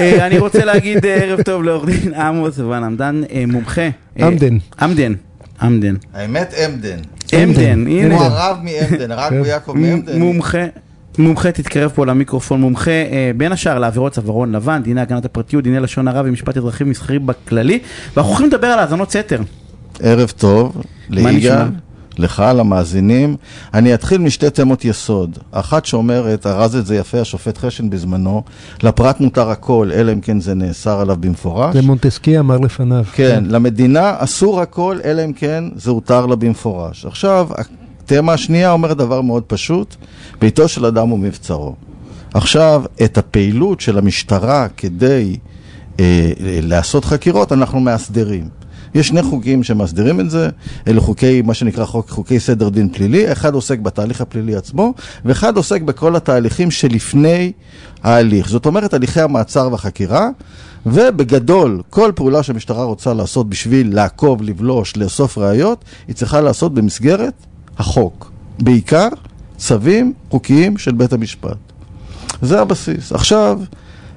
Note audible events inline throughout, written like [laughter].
אה, אני רוצה להגיד אה, ערב טוב לעורך דין עמוס ון עמדן, אה, מומחה. עמדן. עמדן. עמדן. האמת, עמדן. עמדן, הנה. כמו הרב מעמדן, הרב כן. ויעקב מ- מעמדן. מומחה. מומחה, תתקרב פה למיקרופון, מומחה אה, בין השאר לעבירות צווארון לבן, דיני הגנת הפרטיות, דיני לשון הרע ומשפט אזרחי ומסחרי בכללי, ואנחנו הולכים לדבר על האזנות סתר. ערב טוב, נשמע? ליגאל, לך, למאזינים. אני אתחיל משתי תמות יסוד. אחת שאומרת, ארז את זה יפה השופט חשן בזמנו, לפרט מותר הכל, אלא אם כן זה נאסר עליו במפורש. זה מונטסקי אמר לפניו. כן, למדינה אסור הכל, אלא אם כן זה הותר לה במפורש. עכשיו, התמה השנייה אומרת דבר מאוד פשוט, ביתו של אדם ומבצרו. עכשיו, את הפעילות של המשטרה כדי אה, לעשות חקירות, אנחנו מאסדרים. יש שני חוקים שמסדירים את זה, אלה חוקי, מה שנקרא חוק, חוקי סדר דין פלילי, אחד עוסק בתהליך הפלילי עצמו, ואחד עוסק בכל התהליכים שלפני ההליך. זאת אומרת, הליכי המעצר והחקירה, ובגדול, כל פעולה שהמשטרה רוצה לעשות בשביל לעקוב, לבלוש, לאסוף ראיות, היא צריכה לעשות במסגרת החוק. בעיקר צווים חוקיים של בית המשפט. זה הבסיס. עכשיו,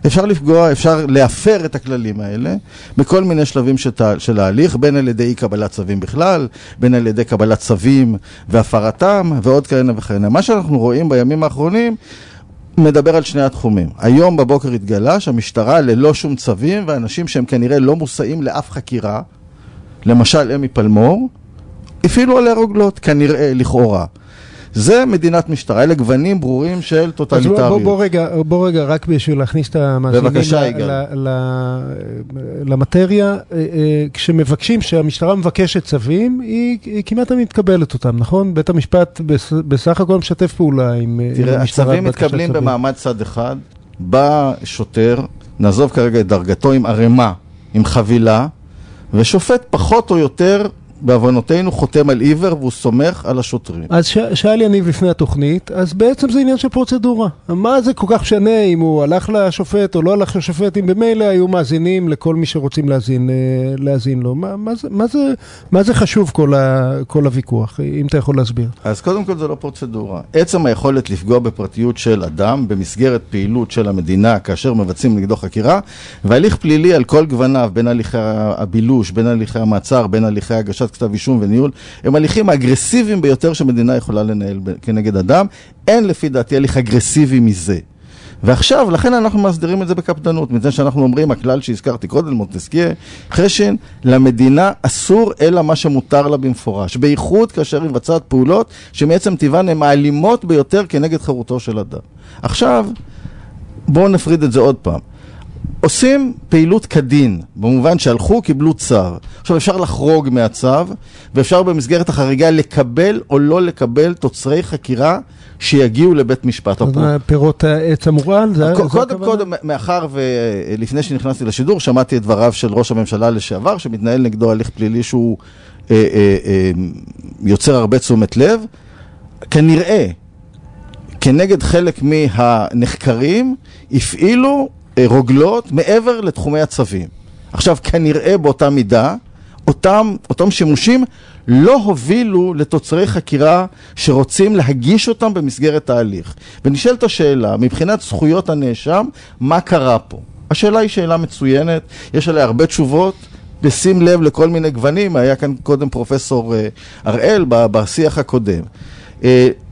אפשר לפגוע, אפשר להפר את הכללים האלה בכל מיני שלבים של, תה- של ההליך, בין על ידי אי קבלת צווים בכלל, בין על ידי קבלת צווים והפרתם, ועוד כהנה וכהנה. מה שאנחנו רואים בימים האחרונים מדבר על שני התחומים. היום בבוקר התגלה שהמשטרה ללא שום צווים, ואנשים שהם כנראה לא מושאים לאף חקירה, למשל אמי פלמור, הפעילו עליה רוגלות, כנראה, לכאורה. זה מדינת משטרה, אלה גוונים ברורים של אז בוא, טוטליטריות. בוא, בוא, רגע, בוא רגע, רק בשביל להכניס את המאזינים למטריה, אה, אה, כשמבקשים, כשהמשטרה מבקשת צווים, היא, היא כמעט מתקבלת אותם, נכון? בית המשפט בס, בסך הכל משתף פעולה עם, אה, תראה, המשטרה. הצווים בבקשת מתקבלים. במעמד צד אחד, בא שוטר, נעזוב כרגע את דרגתו, עם ערימה, עם חבילה, ושופט פחות או יותר, בעוונותינו, חותם על עיוור והוא סומך על השוטרים. אז ש, שאל יניב לפני התוכנית, אז בעצם זה עניין של פרוצדורה. מה זה כל כך משנה אם הוא הלך לשופט או לא הלך לשופט, אם במילא היו מאזינים לכל מי שרוצים להאזין, אה, להאזין לו. מה, מה, זה, מה, זה, מה זה חשוב כל, ה, כל הוויכוח, אם אתה יכול להסביר? אז קודם כל זה לא פרוצדורה. עצם היכולת לפגוע בפרטיות של אדם במסגרת פעילות של המדינה כאשר מבצעים נגדו חקירה, והליך פלילי על כל גווניו, בין הליכי הבילוש, בין הליכי המעצר, בין הליכי הגשת כתב אישום וניהול, הם הליכים האגרסיביים ביותר שמדינה יכולה לנהל כנגד אדם. אין לפי דעתי הליך אגרסיבי מזה. ועכשיו, לכן אנחנו מסדירים את זה בקפדנות, מפני שאנחנו אומרים, הכלל שהזכרתי קודם, מונטסקיה, חשן, למדינה אסור אלא מה שמותר לה במפורש, בייחוד כאשר היא מבצעת פעולות שמעצם טבען הן האלימות ביותר כנגד חירותו של אדם. עכשיו, בואו נפריד את זה עוד פעם. עושים פעילות כדין, במובן שהלכו, קיבלו צו. עכשיו אפשר לחרוג מהצו, ואפשר במסגרת החריגה לקבל או לא לקבל תוצרי חקירה שיגיעו לבית משפט. אז פירות העץ המורעל? זה- ק- זו קודם? קודם, מאחר ולפני שנכנסתי לשידור, שמעתי את דבריו של ראש הממשלה לשעבר, שמתנהל נגדו הליך פלילי שהוא אה, אה, אה, יוצר הרבה תשומת לב. כנראה, כנגד חלק מהנחקרים, הפעילו אה, רוגלות מעבר לתחומי הצווים. עכשיו, כנראה באותה מידה, אותם, אותם שימושים לא הובילו לתוצרי חקירה שרוצים להגיש אותם במסגרת ההליך. ונשאלת השאלה, מבחינת זכויות הנאשם, מה קרה פה? השאלה היא שאלה מצוינת, יש עליה הרבה תשובות. בשים לב לכל מיני גוונים, היה כאן קודם פרופסור אה, הראל בשיח הקודם.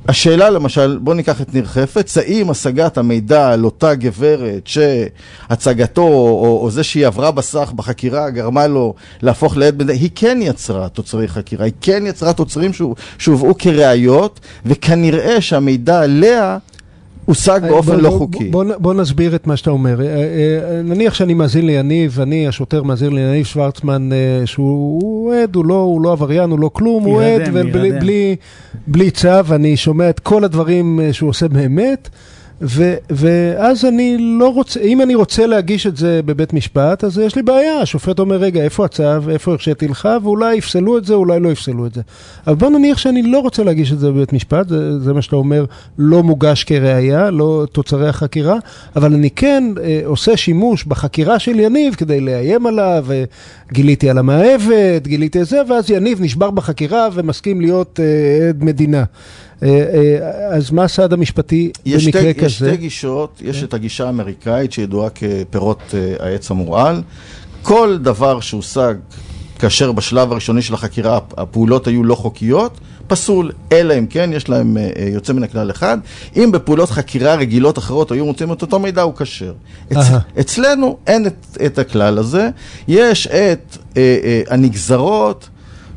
השאלה למשל, בואו ניקח את ניר חפץ, האם השגת המידע על אותה גברת שהצגתו או, או זה שהיא עברה בסך בחקירה גרמה לו להפוך לעד בזה, היא כן יצרה תוצרי חקירה, היא כן יצרה תוצרים שהוב- שהובאו כראיות, וכנראה שהמידע עליה הושג באופן בוא- לא בוא- חוקי. בוא, בוא, נסביר את מה שאתה אומר. אה, אה, נניח שאני מאזין ליניב, אני, השוטר מאזין ליניב שוורצמן, אה, שהוא הוא עד, הוא לא, הוא לא עבריין, הוא לא כלום, הוא עד, ובלי. בלי, בלי צו, אני שומע את כל הדברים אה, שהוא עושה באמת. ו, ואז אני לא רוצה, אם אני רוצה להגיש את זה בבית משפט, אז יש לי בעיה. השופט אומר, רגע, איפה הצו, איפה הרשיתי לך, ואולי יפסלו את זה, אולי לא יפסלו את זה. אבל בוא נניח שאני לא רוצה להגיש את זה בבית משפט, זה, זה מה שאתה אומר, לא מוגש כראיה, לא תוצרי החקירה, אבל אני כן אה, עושה שימוש בחקירה של יניב כדי לאיים עליו, אה, גיליתי על המאהבת, גיליתי את זה, ואז יניב נשבר בחקירה ומסכים להיות אה, עד מדינה. אה, אה, אז מה הסעד המשפטי במקרה שתי, כזה? יש שתי גישות, יש את הגישה האמריקאית שידועה כפירות אה, העץ המורעל. כל דבר שהושג כאשר בשלב הראשוני של החקירה הפעולות היו לא חוקיות, פסול, אלא אם כן יש להם אה, יוצא מן הכלל אחד. אם בפעולות חקירה רגילות אחרות היו מוצאים את אותו מידע, הוא כשר. אצ... אצלנו אין את, את הכלל הזה, יש את אה, אה, הנגזרות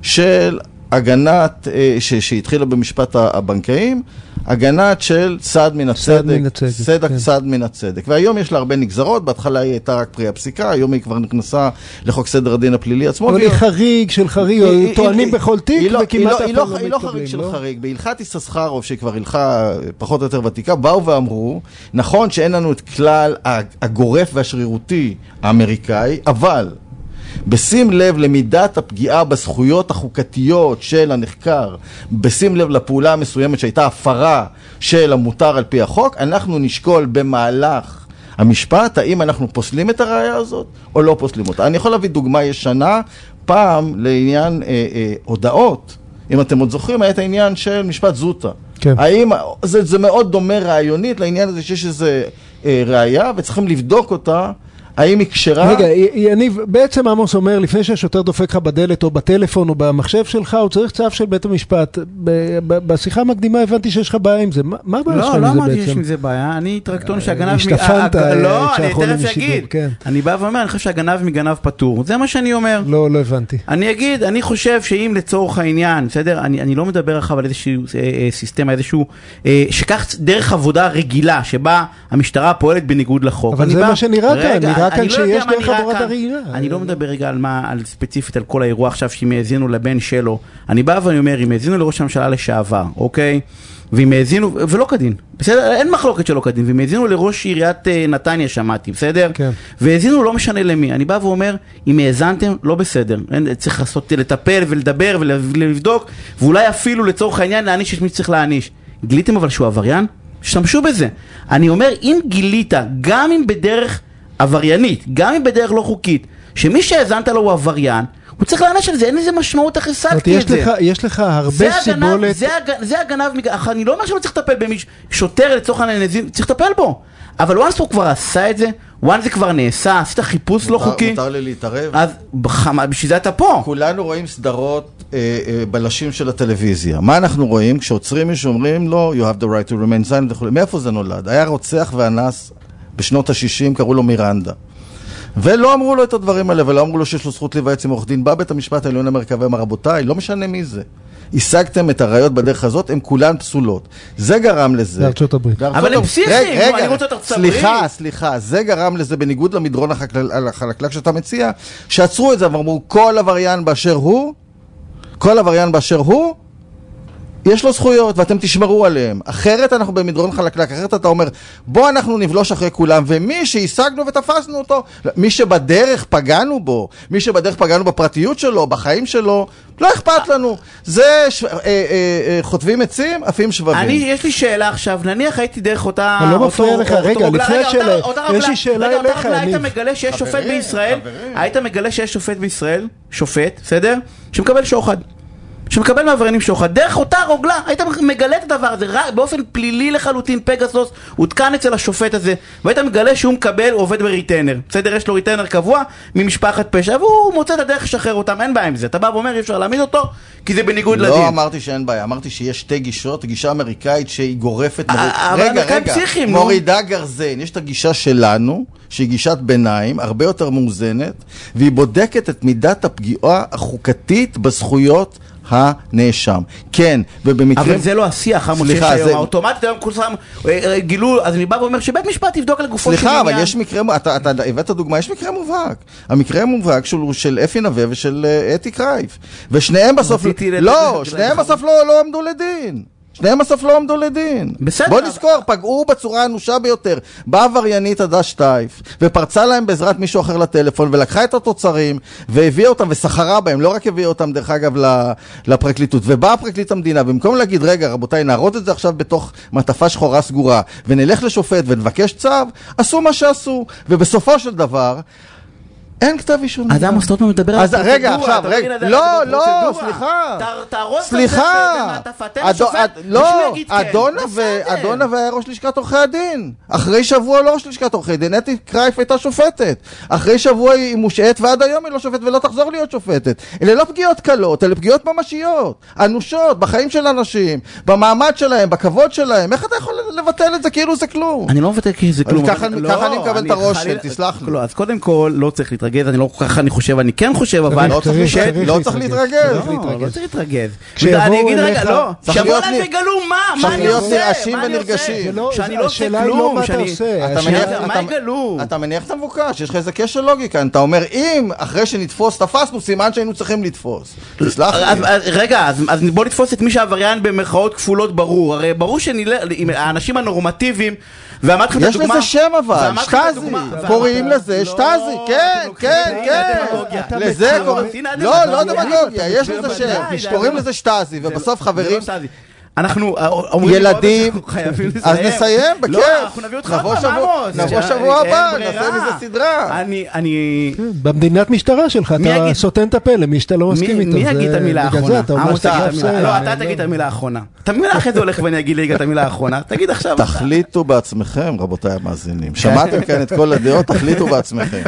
של הגנת, אה, ש, שהתחילה במשפט הבנקאים, הגנת של צד מן הצדק, צד מן הצדק, צדק כן. צד מן הצדק. והיום יש לה הרבה נגזרות, בהתחלה היא הייתה רק פרי הפסיקה, היום היא כבר נכנסה לחוק סדר הדין הפלילי עצמו. אבל היא חריג של חריג, היא- היא- טוענים היא- בכל תיק, היא לא- וכמעט היא אף לא- פעם היא לא לא- היא לא מתקבלים, חריג של לא? חריג. בהלכת יששכרוב, שהיא כבר הלכה אה, פחות או יותר ותיקה, באו ואמרו, נכון שאין לנו את כלל הגורף והשרירותי האמריקאי, אבל בשים לב למידת הפגיעה בזכויות החוקתיות של הנחקר, בשים לב לפעולה המסוימת שהייתה הפרה של המותר על פי החוק, אנחנו נשקול במהלך המשפט האם אנחנו פוסלים את הראייה הזאת או לא פוסלים אותה. אני יכול להביא דוגמה ישנה, פעם לעניין אה, אה, הודאות. אם אתם עוד זוכרים, היה את העניין של משפט זוטה. כן. האם, זה, זה מאוד דומה רעיונית לעניין הזה שיש איזה אה, ראייה וצריכים לבדוק אותה, האם היא כשרה. רגע, יניב, בעצם עמוס אומר, לפני שהשוטר דופק לך בדלת או בטלפון או במחשב שלך, הוא צריך צו של בית המשפט. ב- ב- בשיחה המקדימה הבנתי שיש לך בעיה עם זה. מה הבעיה שלך לא, עם לא זה אמרתי שיש בעצם? עם זה בעיה, אני טרקטון שהגנב... מ- השתפנת, הג- אה, לא, אני כשאנחנו עולים תכף לשידור, אגיד. כן. אני בא ואומר, אני חושב שהגנב מגנב פטור. זה מה שאני אומר. לא, לא הבנתי. אני אגיד, אני חושב שאם לצורך העניין, בסדר, אני, אני לא מדבר עכשיו על איזשהו אה, אה, סיסטמה, איזשהו, אה, שכך דרך עבודה רגילה, שבה המשטרה פועלת בניגוד לחוק. אבל זה בא- מה שנראה כאן, רגע, נראה כאן לא שיש דרך כאן. רגילה. אני לא מדבר רגע על מה, על ספציפית על כל האירוע עכשיו, שאם האזינו לבן שלו, אני בא ואני אומר, אם האזינו לראש הממשלה לשעבר, אוקיי? ואם האזינו, ולא כדין, בסדר? אין מחלוקת שלא כדין, ואם האזינו לראש עיריית אה, נתניה שמעתי, בסדר? כן. והאזינו לא משנה למי, אני בא ואומר, אם האזנתם, לא בסדר, אין, צריך לעשות, לטפל ולדבר ולבדוק, ואולי אפילו לצורך העניין להעניש את מי שצריך להעניש. גיליתם אבל שהוא עבריין? השתמשו בזה. אני אומר, אם גילית, גם אם בדרך עבריינית, גם אם בדרך לא חוקית, שמי שהאזנת לו הוא עבריין, הוא צריך להעניש על זה, אין לזה משמעות איך אומרת, השגתי יש את זה. לך- יש לך הרבה זה הגנב, סיבולת. זה, הג, זה הגנב, מג- אך אני לא אומר שלא צריך לטפל במי, שוטר לצורך העניין, נזין, צריך לטפל בו. אבל once הוא כבר עשה את זה, once זה כבר נעשה, עשית חיפוש לא מותר- חוקי, מותר לי להתערב? אז בחמה, בשביל זה אתה פה. כולנו רואים סדרות אה, אה, בלשים של הטלוויזיה. מה אנחנו רואים? כשעוצרים מישהו אומרים לו, you have the right to remain silent וכו'. מאיפה זה נולד? היה רוצח ואנס בשנות ה-60, קראו לו מירנדה. ולא אמרו לו את הדברים האלה, ולא אמרו לו שיש לו זכות להיוועץ עם עורך דין. בא בית המשפט העליון האמריקאי ואמר, רבותיי, לא משנה מי זה. השגתם את הראיות בדרך הזאת, הן כולן פסולות. זה גרם לזה. בארצות הברית. אבל הם נו, אני רוצה את ארצות הברית. סליחה, סליחה, זה גרם לזה, בניגוד למדרון החלקלק שאתה מציע, שעצרו את זה ואמרו, כל עבריין באשר הוא, כל עבריין באשר הוא, יש לו זכויות ואתם תשמרו עליהם. אחרת אנחנו במדרון חלקלק, אחרת אתה אומר, בוא אנחנו נבלוש אחרי כולם, ומי שהשגנו ותפסנו אותו, מי שבדרך פגענו בו, מי שבדרך פגענו בפרטיות שלו, בחיים שלו, לא אכפת לנו. זה ש... אה, אה, אה, חוטבים עצים, עפים שבבים. אני, יש לי שאלה עכשיו, נניח הייתי דרך אותה... אני לא אותו- מפריע לך, אותו רגע, רגלה- לפני השאלה, יש לי שאלה רגע, אותה אליך, רוגלה, היית. מגלה שיש שופט בישראל, חברים. היית מגלה שיש שופט בישראל, שופט, בסדר? שמקבל שוחד. שמקבל מעבריינים שוחד, דרך אותה רוגלה, היית מגלה את הדבר הזה, באופן פלילי לחלוטין, פגסוס הותקן אצל השופט הזה, והיית מגלה שהוא מקבל, הוא עובד ב retainer, בסדר? יש לו retainer קבוע ממשפחת פשע, והוא מוצא את הדרך לשחרר אותם, אין בעיה עם זה, אתה בא ואומר אי אפשר להעמיד אותו, כי זה בניגוד לדין. לא אמרתי שאין בעיה, אמרתי שיש שתי גישות, גישה אמריקאית שהיא גורפת, אה, רגע, רגע, פסיכיים, נו. מורידה גרזן, יש את הגישה שלנו, שהיא גישת ביניים, הרבה יותר מאוזנת, והיא בודקת את מידת הפגיעה החוקתית בזכויות הנאשם. כן, ובמקרים... אבל זה לא השיח, עמוס, שיש סליחה, היום, זה- האוטומטית היום כולם אה, אה, גילו, אז אני בא ואומר שבית משפט יבדוק לגופו של סליחה, עניין. אבל יש מקרה, אתה, אתה הבאת דוגמה, יש מקרה מובהק. המקרה המובהק של, של אפי נווה ושל אה, אתי קרייף. ושניהם בסוף, לא, [laughs] שניהם בסוף לא, לא עמדו לדין. שניהם בסוף לא עמדו לדין. בסדר, בוא אבל- נזכור, פגעו בצורה אנושה ביותר. באה עבריינית עדה שטייף, ופרצה להם בעזרת מישהו אחר לטלפון, ולקחה את התוצרים, והביאה אותם וסחרה בהם, לא רק הביאה אותם, דרך אגב, לפרקליטות. ובאה פרקליט המדינה, במקום להגיד, רגע, רבותיי, נארוז את זה עכשיו בתוך מעטפה שחורה סגורה, ונלך לשופט ונבקש צו, עשו מה שעשו. ובסופו של דבר, אין כתב אישום. אז עמוס סטוטמן מדבר על אז רגע, עכשיו, לא רגע, לא, לא. סליחה. ת- תארוז את זה אד- ושהוא לא, כן. אדונה והיה ראש לשכת עורכי הדין. אחרי שבוע לא ראש לשכת עורכי דין, אתי קרייף הייתה שופטת. אחרי שבוע היא מושעת ועד היום היא לא שופטת ולא תחזור להיות שופטת. אלה לא פגיעות קלות, אלה פגיעות ממשיות, אנושות, בחיים של אנשים, במעמד שלהם, בכבוד שלהם. איך אתה יכול לבטל את זה כאילו זה כלום? אני לא מבטל כי זה כלום. ככה- אבל- ככה לא, אני מקבל את הרושם, תסלח לי. לא, אז קודם כל, לא צריך להתרגז, אני לא ככה אני חושב, אני כן חושב, אבל... לא צריך צריך- להתרגז, צריך לא צריך להתרגז. לא, לא צריך להתרגז. אני אגיד רגע, לא, שיבואו אליי ויגלו מה, מה אני עושה, נרעשים מה אני ונרגשים. לא- שאני לא עושה לא כלום, מה שאני... מה יגלו? אתה מניח את המבוקש, יש לך איזה קשר לוגיקה, אתה אומר אם אחרי שנתפוס תפסנו, סימן שהיינו צריכים לתפוס. תסלח לי. רגע, אז בוא נתפוס את מי שעבריין במרכאות כפולות ברור. הרי ברור שהאנשים הנורמטיביים, ואמרתי לכם את יש הדוגמה... לזה שם אבל, שטאזי, קוראים לזה לא, שטאזי, כן, כן, כן, הדמגוגיה. אתה לזה קוראים, לא, לא. דמגוגיה, יש לזה שם, קוראים. לזה שטאזי, ובסוף זה חברים, לא סטאזי. אנחנו אה, אומרים ילדים, אז. נסיים, לא, בכיף. אנחנו נביא אותך עוד נבוא פעם, שבוע- עמוס. נבוא ש- שבוע אין הבא. נעשה מזה סדרה. אני, אני... במדינת משטרה שלך, אתה סותם את הפה למי שאתה לא מסכים איתו. מי יגיד את המילה האחרונה? עמוס, תגיד את המילה-. לא, אתה תגיד את המילה האחרונה. מבין אחרי זה הולך ואני אגיד את המילה האחרונה? תגיד עכשיו. תחליטו בעצמכם, רבותיי המאזינים. שמעתם כאן את כל הדעות, תחליטו בעצמכם.